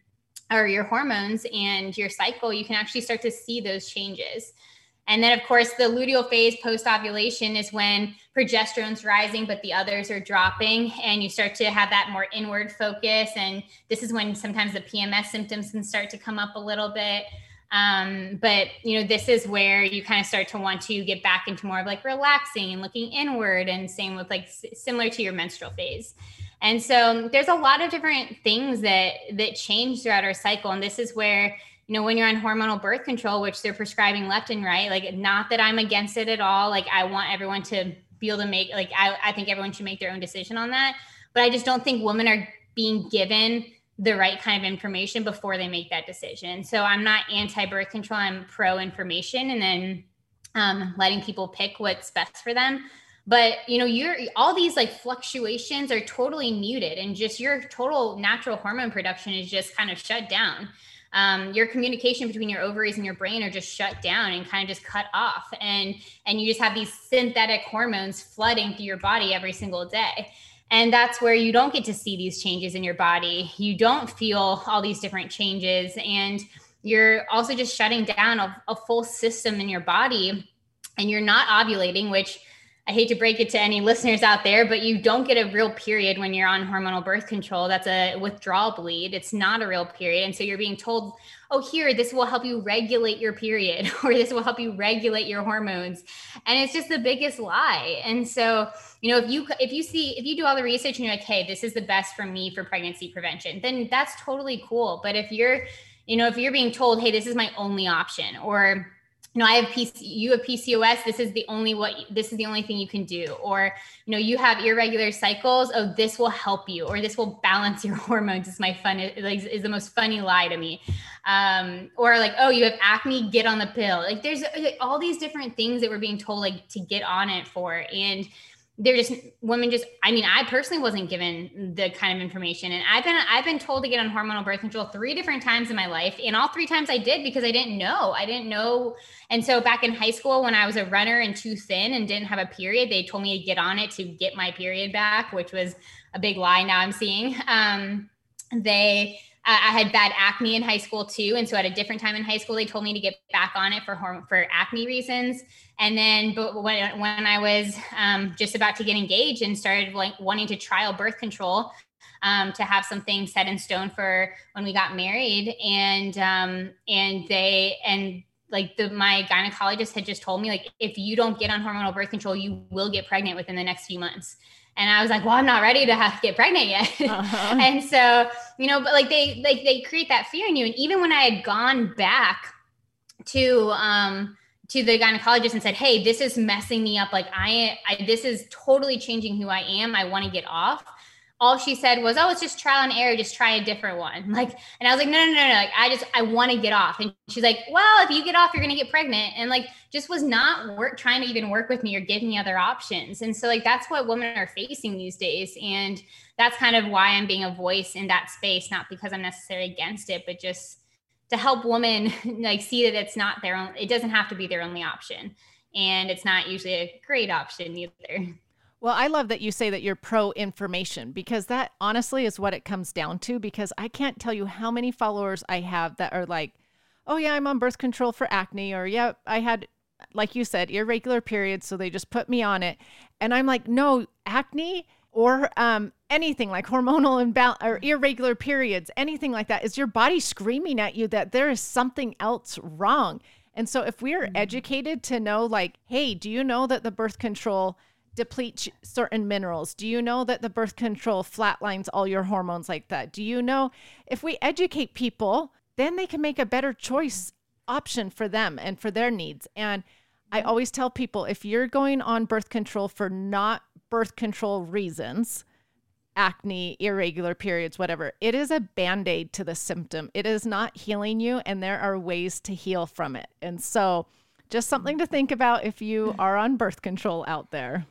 or your hormones and your cycle, you can actually start to see those changes. And then, of course, the luteal phase post ovulation is when progesterone's rising, but the others are dropping, and you start to have that more inward focus. And this is when sometimes the PMS symptoms can start to come up a little bit. Um, but you know, this is where you kind of start to want to get back into more of like relaxing and looking inward, and same with like similar to your menstrual phase. And so there's a lot of different things that that change throughout our cycle. And this is where, you know, when you're on hormonal birth control, which they're prescribing left and right, like not that I'm against it at all. Like I want everyone to be able to make like I, I think everyone should make their own decision on that. But I just don't think women are being given the right kind of information before they make that decision. So I'm not anti birth control, I'm pro information and then um, letting people pick what's best for them but you know you're all these like fluctuations are totally muted and just your total natural hormone production is just kind of shut down. Um, your communication between your ovaries and your brain are just shut down and kind of just cut off. And and you just have these synthetic hormones flooding through your body every single day. And that's where you don't get to see these changes in your body. You don't feel all these different changes. And you're also just shutting down a, a full system in your body. And you're not ovulating which I hate to break it to any listeners out there, but you don't get a real period when you're on hormonal birth control. That's a withdrawal bleed. It's not a real period. And so you're being told, oh, here, this will help you regulate your period, or this will help you regulate your hormones. And it's just the biggest lie. And so, you know, if you if you see if you do all the research and you're like, hey, this is the best for me for pregnancy prevention, then that's totally cool. But if you're, you know, if you're being told, hey, this is my only option, or you know, I have PC, you have PCOS. This is the only what this is the only thing you can do. Or, you know, you have irregular cycles. Oh, this will help you, or this will balance your hormones. Is my fun like is the most funny lie to me. Um, or like, oh, you have acne, get on the pill. Like, there's like, all these different things that we're being told like to get on it for, and they're just women just i mean i personally wasn't given the kind of information. And i've been i've been told to get on hormonal birth control three different times in my life. And all three times i did because i didn't know. I didn't know. And so back in high school when i was a runner and too thin and didn't have a period they told me to get on it to get my period back which was a big lie now i'm seeing. Um, they I had bad acne in high school too, and so at a different time in high school, they told me to get back on it for for acne reasons. And then, but when when I was um, just about to get engaged and started like wanting to trial birth control, um, to have something set in stone for when we got married, and um, and they and like the my gynecologist had just told me like if you don't get on hormonal birth control, you will get pregnant within the next few months. And I was like, well, I'm not ready to have to get pregnant yet. Uh-huh. and so, you know, but like they like they create that fear in you. And even when I had gone back to um to the gynecologist and said, "Hey, this is messing me up. Like I, I this is totally changing who I am. I want to get off." All she said was, "Oh, it's just trial and error. Just try a different one." Like, and I was like, "No, no, no, no. Like, I just I want to get off." And she's like, "Well, if you get off, you're gonna get pregnant." And like, just was not work trying to even work with me or give me other options. And so like that's what women are facing these days. And that's kind of why I'm being a voice in that space, not because I'm necessarily against it, but just to help women like see that it's not their own, it doesn't have to be their only option. And it's not usually a great option either. Well, I love that you say that you're pro information because that honestly is what it comes down to. Because I can't tell you how many followers I have that are like, oh, yeah, I'm on birth control for acne, or yeah, I had, like you said, irregular periods. So they just put me on it. And I'm like, no, acne or um, anything like hormonal imbalance or irregular periods, anything like that, is your body screaming at you that there is something else wrong. And so if we are mm-hmm. educated to know, like, hey, do you know that the birth control depletes certain minerals? Do you know that the birth control flatlines all your hormones like that? Do you know if we educate people, then they can make a better choice option for them and for their needs. And I mm-hmm. always tell people if you're going on birth control for not birth control reasons, acne, irregular periods, whatever, it is a band aid to the symptom. It is not healing you, and there are ways to heal from it. And so, just something to think about if you are on birth control out there.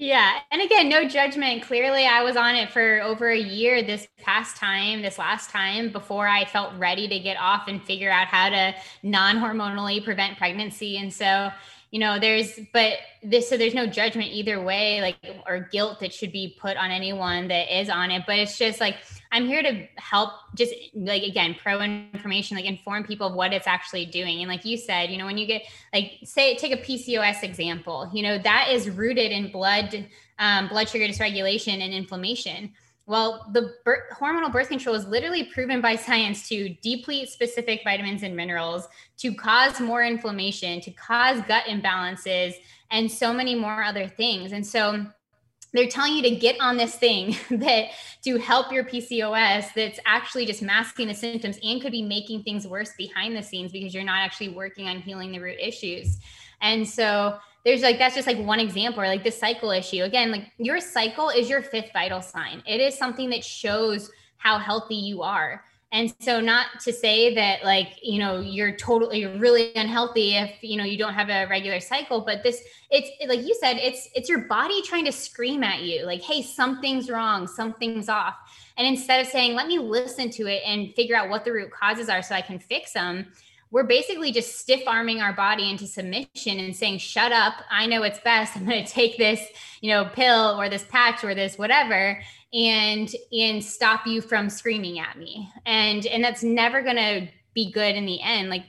Yeah. And again, no judgment. Clearly, I was on it for over a year this past time, this last time, before I felt ready to get off and figure out how to non hormonally prevent pregnancy. And so, you know there's but this so there's no judgment either way like or guilt that should be put on anyone that is on it but it's just like i'm here to help just like again pro information like inform people of what it's actually doing and like you said you know when you get like say take a pcos example you know that is rooted in blood um, blood sugar dysregulation and inflammation well, the bir- hormonal birth control is literally proven by science to deplete specific vitamins and minerals, to cause more inflammation, to cause gut imbalances, and so many more other things. And so they're telling you to get on this thing that to help your PCOS that's actually just masking the symptoms and could be making things worse behind the scenes because you're not actually working on healing the root issues. And so there's like that's just like one example or like the cycle issue. Again like your cycle is your fifth vital sign. It is something that shows how healthy you are and so not to say that like you know you're totally you're really unhealthy if you know you don't have a regular cycle but this it's like you said it's it's your body trying to scream at you like hey something's wrong something's off. And instead of saying let me listen to it and figure out what the root causes are so i can fix them we're basically just stiff arming our body into submission and saying, shut up. I know it's best. I'm going to take this, you know, pill or this patch or this whatever and, and stop you from screaming at me. And, and that's never going to be good in the end. Like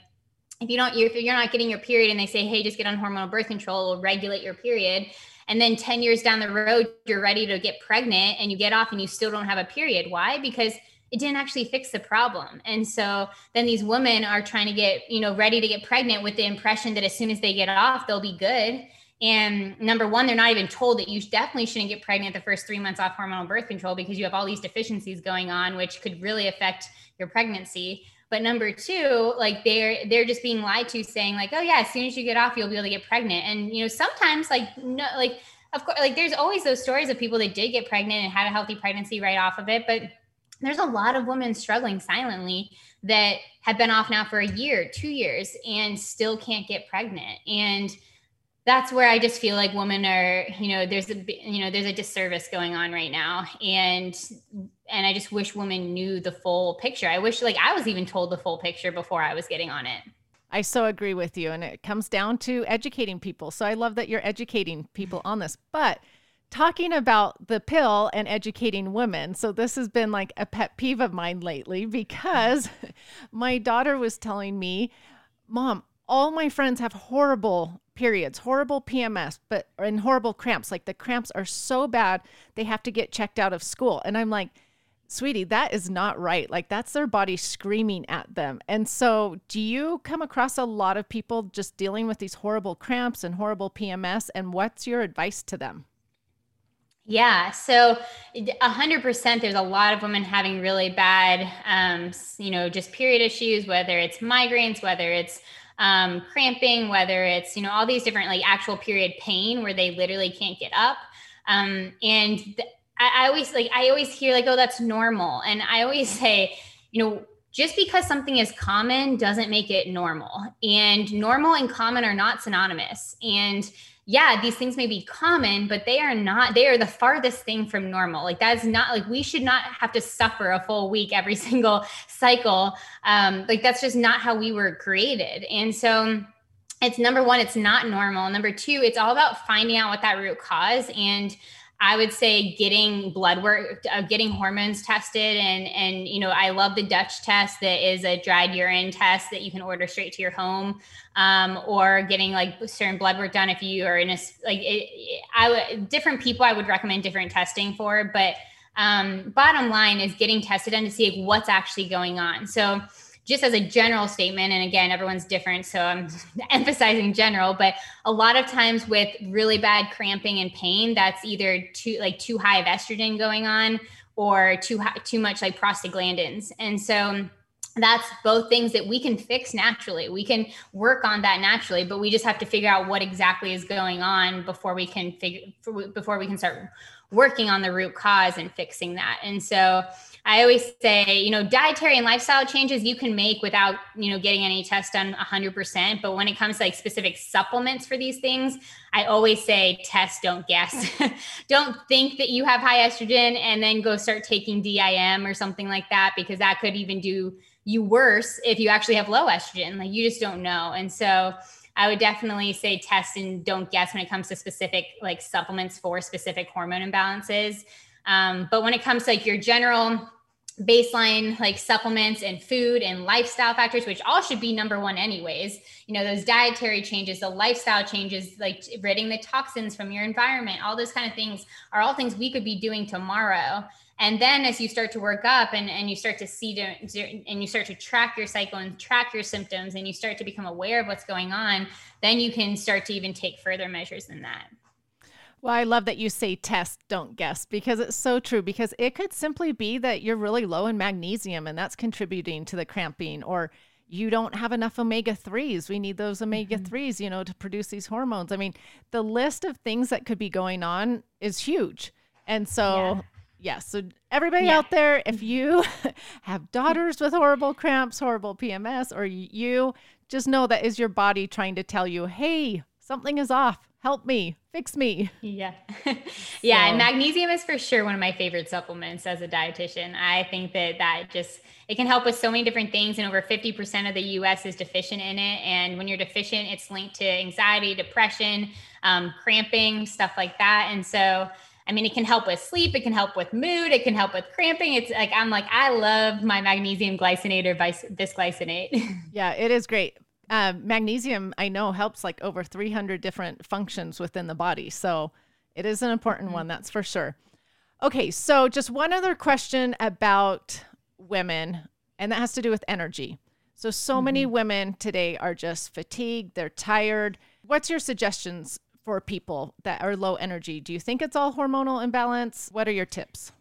if you don't, if you're not getting your period and they say, Hey, just get on hormonal birth control, will regulate your period. And then 10 years down the road, you're ready to get pregnant and you get off and you still don't have a period. Why? Because it didn't actually fix the problem. And so then these women are trying to get, you know, ready to get pregnant with the impression that as soon as they get off, they'll be good. And number one, they're not even told that you definitely shouldn't get pregnant the first three months off hormonal birth control because you have all these deficiencies going on, which could really affect your pregnancy. But number two, like they're they're just being lied to, saying like, oh yeah, as soon as you get off, you'll be able to get pregnant. And you know, sometimes like no, like of course, like there's always those stories of people that did get pregnant and had a healthy pregnancy right off of it, but there's a lot of women struggling silently that have been off now for a year, two years, and still can't get pregnant. And that's where I just feel like women are, you know, there's a, you know, there's a disservice going on right now. And, and I just wish women knew the full picture. I wish like I was even told the full picture before I was getting on it. I so agree with you. And it comes down to educating people. So I love that you're educating people on this. But talking about the pill and educating women. So this has been like a pet peeve of mine lately because my daughter was telling me, "Mom, all my friends have horrible periods, horrible PMS, but and horrible cramps. Like the cramps are so bad, they have to get checked out of school." And I'm like, "Sweetie, that is not right. Like that's their body screaming at them." And so, do you come across a lot of people just dealing with these horrible cramps and horrible PMS and what's your advice to them? Yeah, so a hundred percent. There's a lot of women having really bad, um, you know, just period issues. Whether it's migraines, whether it's um, cramping, whether it's you know all these different like actual period pain where they literally can't get up. Um, and th- I, I always like I always hear like, oh, that's normal, and I always say, you know, just because something is common doesn't make it normal. And normal and common are not synonymous. And yeah, these things may be common, but they are not, they are the farthest thing from normal. Like that's not like we should not have to suffer a full week every single cycle. Um, like that's just not how we were created. And so it's number one, it's not normal. Number two, it's all about finding out what that root cause and I would say getting blood work, uh, getting hormones tested, and and you know I love the Dutch test that is a dried urine test that you can order straight to your home, um, or getting like certain blood work done if you are in a like it, I would different people I would recommend different testing for, but um, bottom line is getting tested and to see what's actually going on. So just as a general statement, and again, everyone's different, so I'm emphasizing general, but a lot of times with really bad cramping and pain, that's either too like too high of estrogen going on or too high, too much like prostaglandins, and so that's both things that we can fix naturally. We can work on that naturally, but we just have to figure out what exactly is going on before we can figure before we can start working on the root cause and fixing that. And so I always say, you know, dietary and lifestyle changes you can make without, you know, getting any tests done 100%. But when it comes to like specific supplements for these things, I always say test, don't guess. don't think that you have high estrogen and then go start taking DIM or something like that, because that could even do you worse if you actually have low estrogen. Like you just don't know. And so, I would definitely say test and don't guess when it comes to specific like supplements for specific hormone imbalances. Um, but when it comes to like your general baseline like supplements and food and lifestyle factors which all should be number one anyways you know those dietary changes the lifestyle changes like ridding the toxins from your environment all those kind of things are all things we could be doing tomorrow. And then as you start to work up and, and you start to see and you start to track your cycle and track your symptoms and you start to become aware of what's going on then you can start to even take further measures than that well, I love that you say test, don't guess, because it's so true. Because it could simply be that you're really low in magnesium and that's contributing to the cramping, or you don't have enough omega 3s. We need those omega 3s, mm-hmm. you know, to produce these hormones. I mean, the list of things that could be going on is huge. And so, yeah. Yes. So everybody yeah. out there, if you have daughters with horrible cramps, horrible PMS, or you just know that is your body trying to tell you, hey, something is off help me, fix me. Yeah. yeah. So. And magnesium is for sure one of my favorite supplements as a dietitian. I think that that just, it can help with so many different things. And over 50% of the US is deficient in it. And when you're deficient, it's linked to anxiety, depression, um, cramping, stuff like that. And so, I mean, it can help with sleep. It can help with mood. It can help with cramping. It's like, I'm like, I love my magnesium glycinate or bisglycinate. yeah, it is great. Uh, magnesium, I know, helps like over 300 different functions within the body. So it is an important mm-hmm. one, that's for sure. Okay, so just one other question about women, and that has to do with energy. So, so mm-hmm. many women today are just fatigued, they're tired. What's your suggestions for people that are low energy? Do you think it's all hormonal imbalance? What are your tips?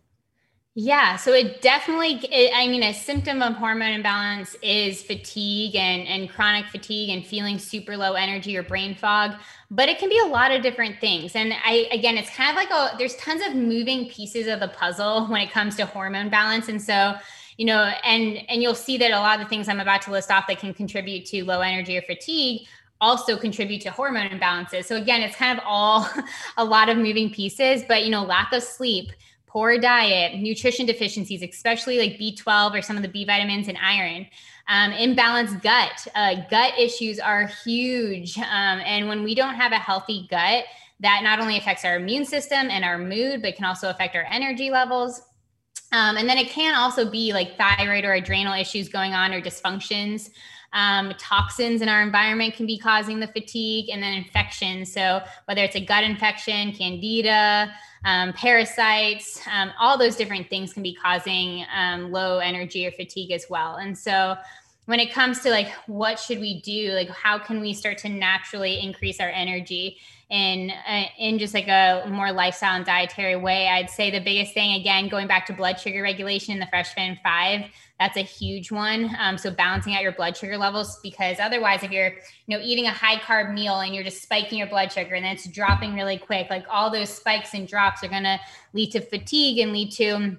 Yeah, so it definitely, it, I mean, a symptom of hormone imbalance is fatigue and, and chronic fatigue and feeling super low energy or brain fog, but it can be a lot of different things. And I, again, it's kind of like a, there's tons of moving pieces of the puzzle when it comes to hormone balance. And so, you know, and, and you'll see that a lot of the things I'm about to list off that can contribute to low energy or fatigue also contribute to hormone imbalances. So again, it's kind of all a lot of moving pieces, but, you know, lack of sleep, poor diet, nutrition deficiencies, especially like B12 or some of the B vitamins and iron, um, imbalanced gut. Uh, gut issues are huge. Um, and when we don't have a healthy gut, that not only affects our immune system and our mood, but can also affect our energy levels. Um, and then it can also be like thyroid or adrenal issues going on or dysfunctions. Um, toxins in our environment can be causing the fatigue and then infections. So, whether it's a gut infection, candida, um, parasites, um, all those different things can be causing um, low energy or fatigue as well. And so, when it comes to like what should we do like how can we start to naturally increase our energy in uh, in just like a more lifestyle and dietary way i'd say the biggest thing again going back to blood sugar regulation in the freshman five that's a huge one um, so balancing out your blood sugar levels because otherwise if you're you know eating a high carb meal and you're just spiking your blood sugar and then it's dropping really quick like all those spikes and drops are going to lead to fatigue and lead to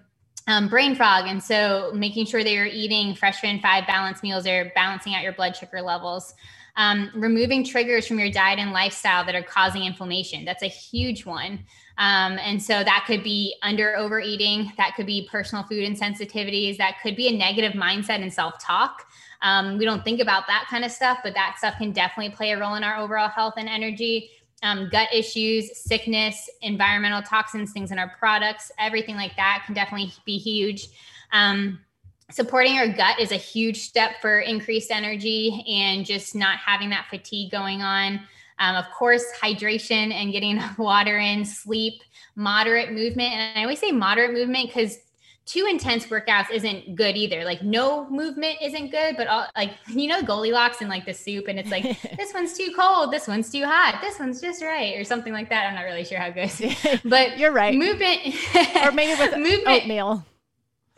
um, brain fog. And so making sure that you're eating fresh and five balanced meals or balancing out your blood sugar levels. Um, removing triggers from your diet and lifestyle that are causing inflammation. That's a huge one. Um, and so that could be under overeating, that could be personal food insensitivities, that could be a negative mindset and self talk. Um, we don't think about that kind of stuff, but that stuff can definitely play a role in our overall health and energy. Um, gut issues, sickness, environmental toxins, things in our products, everything like that can definitely be huge. Um, supporting our gut is a huge step for increased energy and just not having that fatigue going on. Um, of course, hydration and getting water in, sleep, moderate movement. And I always say moderate movement because too intense workouts isn't good either. Like no movement isn't good, but all like you know Goldilocks and like the soup, and it's like this one's too cold, this one's too hot, this one's just right, or something like that. I'm not really sure how it goes, but you're right. Movement, or maybe with movement, oatmeal.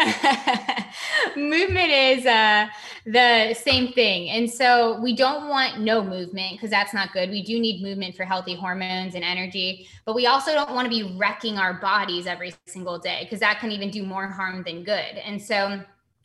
movement is uh, the same thing. And so we don't want no movement because that's not good. We do need movement for healthy hormones and energy, but we also don't want to be wrecking our bodies every single day because that can even do more harm than good. And so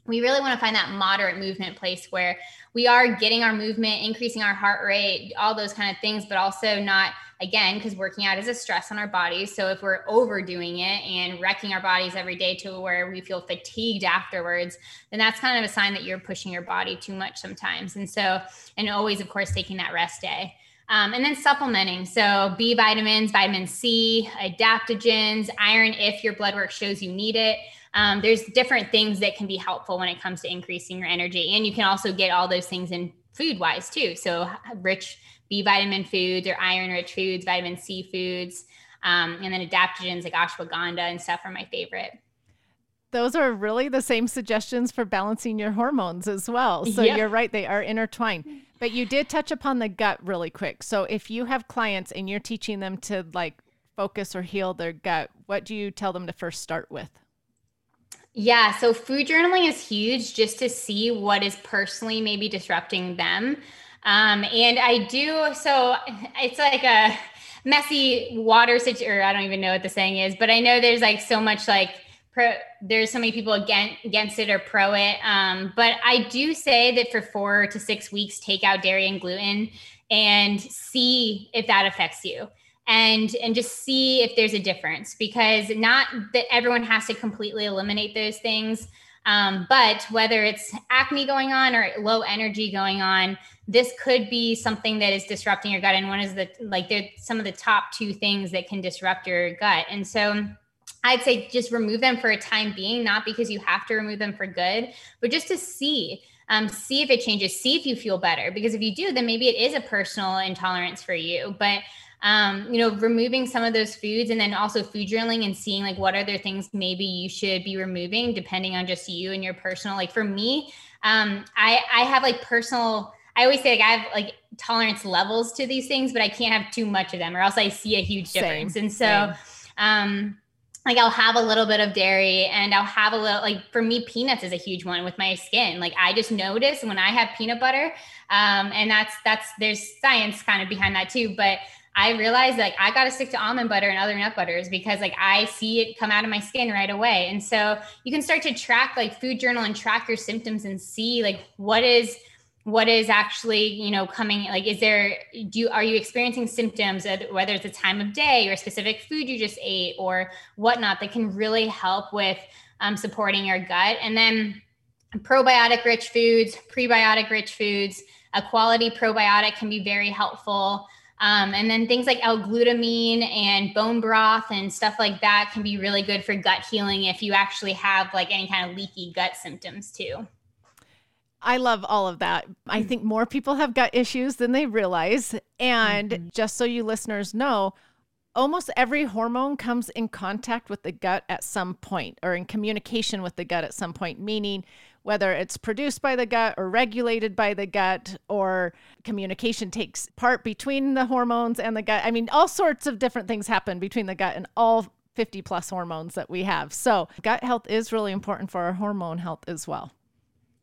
we really want to find that moderate movement place where we are getting our movement, increasing our heart rate, all those kind of things, but also not again because working out is a stress on our bodies so if we're overdoing it and wrecking our bodies every day to where we feel fatigued afterwards then that's kind of a sign that you're pushing your body too much sometimes. And so and always of course taking that rest day. Um, and then supplementing. So b vitamins vitamin c adaptogens iron if your blood work shows you need it. Um, there's different things that can be helpful when it comes to increasing your energy. And you can also get all those things in food wise too. So rich B vitamin foods or iron rich foods, vitamin C foods, um, and then adaptogens like ashwagandha and stuff are my favorite. Those are really the same suggestions for balancing your hormones as well. So yep. you're right, they are intertwined. But you did touch upon the gut really quick. So if you have clients and you're teaching them to like focus or heal their gut, what do you tell them to first start with? Yeah, so food journaling is huge just to see what is personally maybe disrupting them. Um, and I do, so it's like a messy water situation, I don't even know what the saying is, but I know there's like so much like, pro, there's so many people against, against it or pro it. Um, but I do say that for four to six weeks, take out dairy and gluten and see if that affects you and and just see if there's a difference because not that everyone has to completely eliminate those things um, but whether it's acne going on or low energy going on this could be something that is disrupting your gut. And one is the like they're some of the top two things that can disrupt your gut. And so i'd say just remove them for a time being not because you have to remove them for good but just to see um, see if it changes see if you feel better. Because if you do then maybe it is a personal intolerance for you. But um, you know, removing some of those foods and then also food journaling and seeing like what other things maybe you should be removing depending on just you and your personal. Like for me, um, I I have like personal I always say like I have like tolerance levels to these things, but I can't have too much of them or else I see a huge difference. Same, and so same. um like I'll have a little bit of dairy and I'll have a little like for me peanuts is a huge one with my skin. Like I just notice when I have peanut butter um and that's that's there's science kind of behind that too, but I realized like I got to stick to almond butter and other nut butters because like I see it come out of my skin right away. And so you can start to track like food journal and track your symptoms and see like what is what is actually you know coming like is there do you are you experiencing symptoms whether it's a time of day or a specific food you just ate or whatnot that can really help with um, supporting your gut and then probiotic rich foods prebiotic rich foods a quality probiotic can be very helpful um, and then things like L-glutamine and bone broth and stuff like that can be really good for gut healing if you actually have like any kind of leaky gut symptoms too. I love all of that. I think more people have gut issues than they realize. And mm-hmm. just so you listeners know, almost every hormone comes in contact with the gut at some point or in communication with the gut at some point, meaning whether it's produced by the gut or regulated by the gut or communication takes part between the hormones and the gut. I mean, all sorts of different things happen between the gut and all 50 plus hormones that we have. So, gut health is really important for our hormone health as well.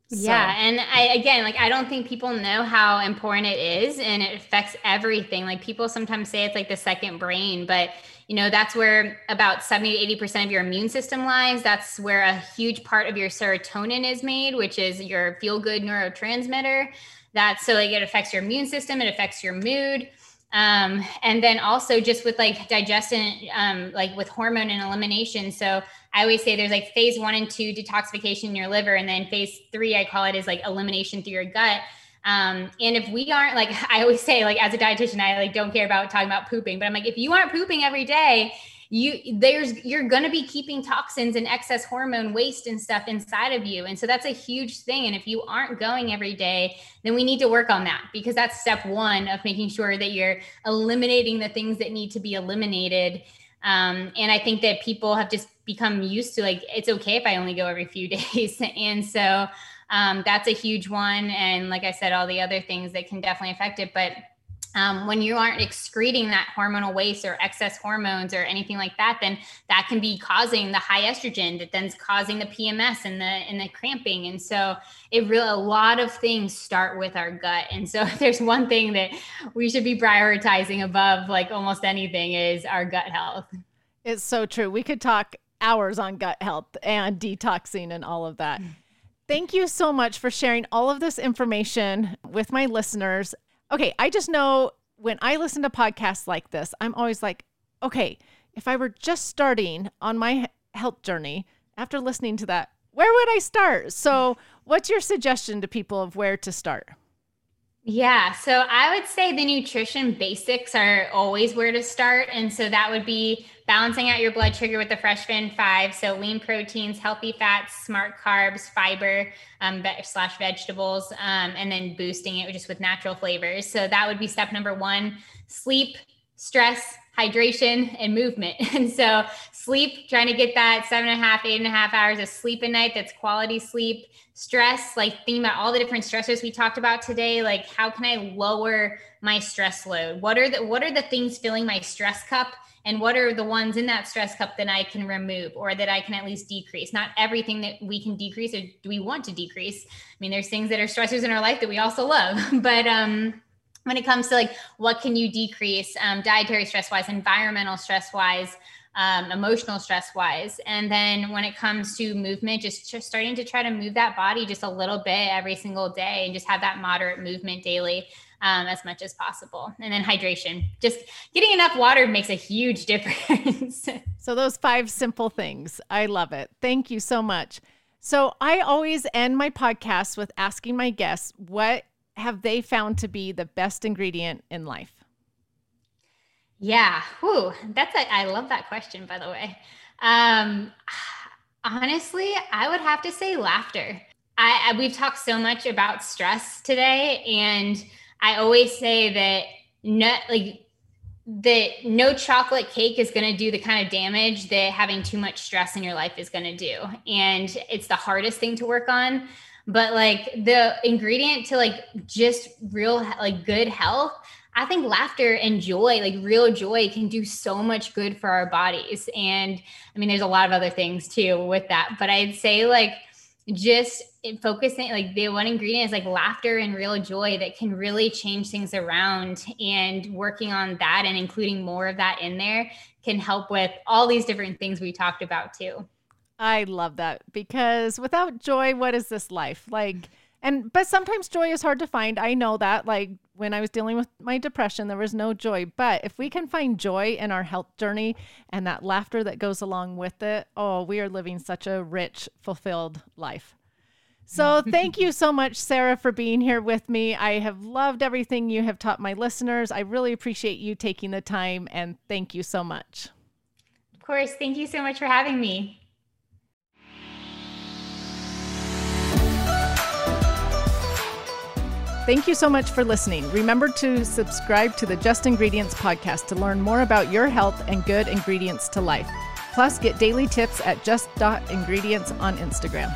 Yeah. And I, again, like, I don't think people know how important it is and it affects everything. Like, people sometimes say it's like the second brain, but you know, that's where about 70 to 80% of your immune system lies. That's where a huge part of your serotonin is made, which is your feel good neurotransmitter. That's so like it affects your immune system, it affects your mood. Um, and then also just with like digestion, um, like with hormone and elimination. So I always say there's like phase one and two detoxification in your liver, and then phase three, I call it is like elimination through your gut. Um, and if we aren't like, I always say, like as a dietitian, I like don't care about talking about pooping, but I'm like, if you aren't pooping every day, you there's you're going to be keeping toxins and excess hormone waste and stuff inside of you and so that's a huge thing and if you aren't going every day then we need to work on that because that's step one of making sure that you're eliminating the things that need to be eliminated um, and I think that people have just become used to like, it's okay if I only go every few days. and so um, that's a huge one. And like I said, all the other things that can definitely affect it. But um, when you aren't excreting that hormonal waste or excess hormones or anything like that, then that can be causing the high estrogen that then's causing the PMS and the and the cramping. And so it really a lot of things start with our gut. And so there's one thing that we should be prioritizing above like almost anything is our gut health. It's so true. We could talk hours on gut health and detoxing and all of that. Thank you so much for sharing all of this information with my listeners okay, I just know when I listen to podcasts like this, I'm always like, okay, if I were just starting on my health journey after listening to that, where would I start? So, what's your suggestion to people of where to start? Yeah, so I would say the nutrition basics are always where to start. And so that would be balancing out your blood sugar with the Fresh Fin 5. So lean proteins, healthy fats, smart carbs, fiber um, slash vegetables, um, and then boosting it just with natural flavors. So that would be step number one sleep, stress, hydration, and movement. And so sleep, trying to get that seven and a half, eight and a half hours of sleep a night. That's quality sleep. Stress, like think about all the different stressors we talked about today. Like how can I lower my stress load? What are the what are the things filling my stress cup? And what are the ones in that stress cup that I can remove or that I can at least decrease? Not everything that we can decrease or do we want to decrease. I mean, there's things that are stressors in our life that we also love, but um when it comes to like what can you decrease um, dietary stress wise environmental stress wise um, emotional stress wise? And then when it comes to movement just, starting to try to move that body just a little bit every single day and just have that moderate movement daily um, as much as possible. And then hydration. Just getting enough water makes a huge difference. So those five simple things. I love it. Thank you so much. So i always end my podcast with asking my guests what have they found to be the best ingredient in life? Yeah, whew, that's a, I love that question, by the way. Um, honestly, I would have to say laughter. I, I we've talked so much about stress today, and I always say that not like that no chocolate cake is going to do the kind of damage that having too much stress in your life is going to do and it's the hardest thing to work on but like the ingredient to like just real like good health i think laughter and joy like real joy can do so much good for our bodies. And i mean there's a lot of other things too with that but i'd say like just focusing like the one ingredient is like laughter and real joy that can really change things around. And working on that and including more of that in there can help with all these different things we talked about too I love that because without joy, what is this life? Like, and but sometimes joy is hard to find. I know that. Like when I was dealing with my depression, there was no joy. But if we can find joy in our health journey and that laughter that goes along with it, oh, we are living such a rich, fulfilled life. So thank you so much, Sarah, for being here with me. I have loved everything you have taught my listeners. I really appreciate you taking the time and thank you so much. Of course. Thank you so much for having me. Thank you so much for listening. Remember to subscribe to the Just Ingredients podcast to learn more about your health and good ingredients to life. Plus, get daily tips at just.ingredients on Instagram.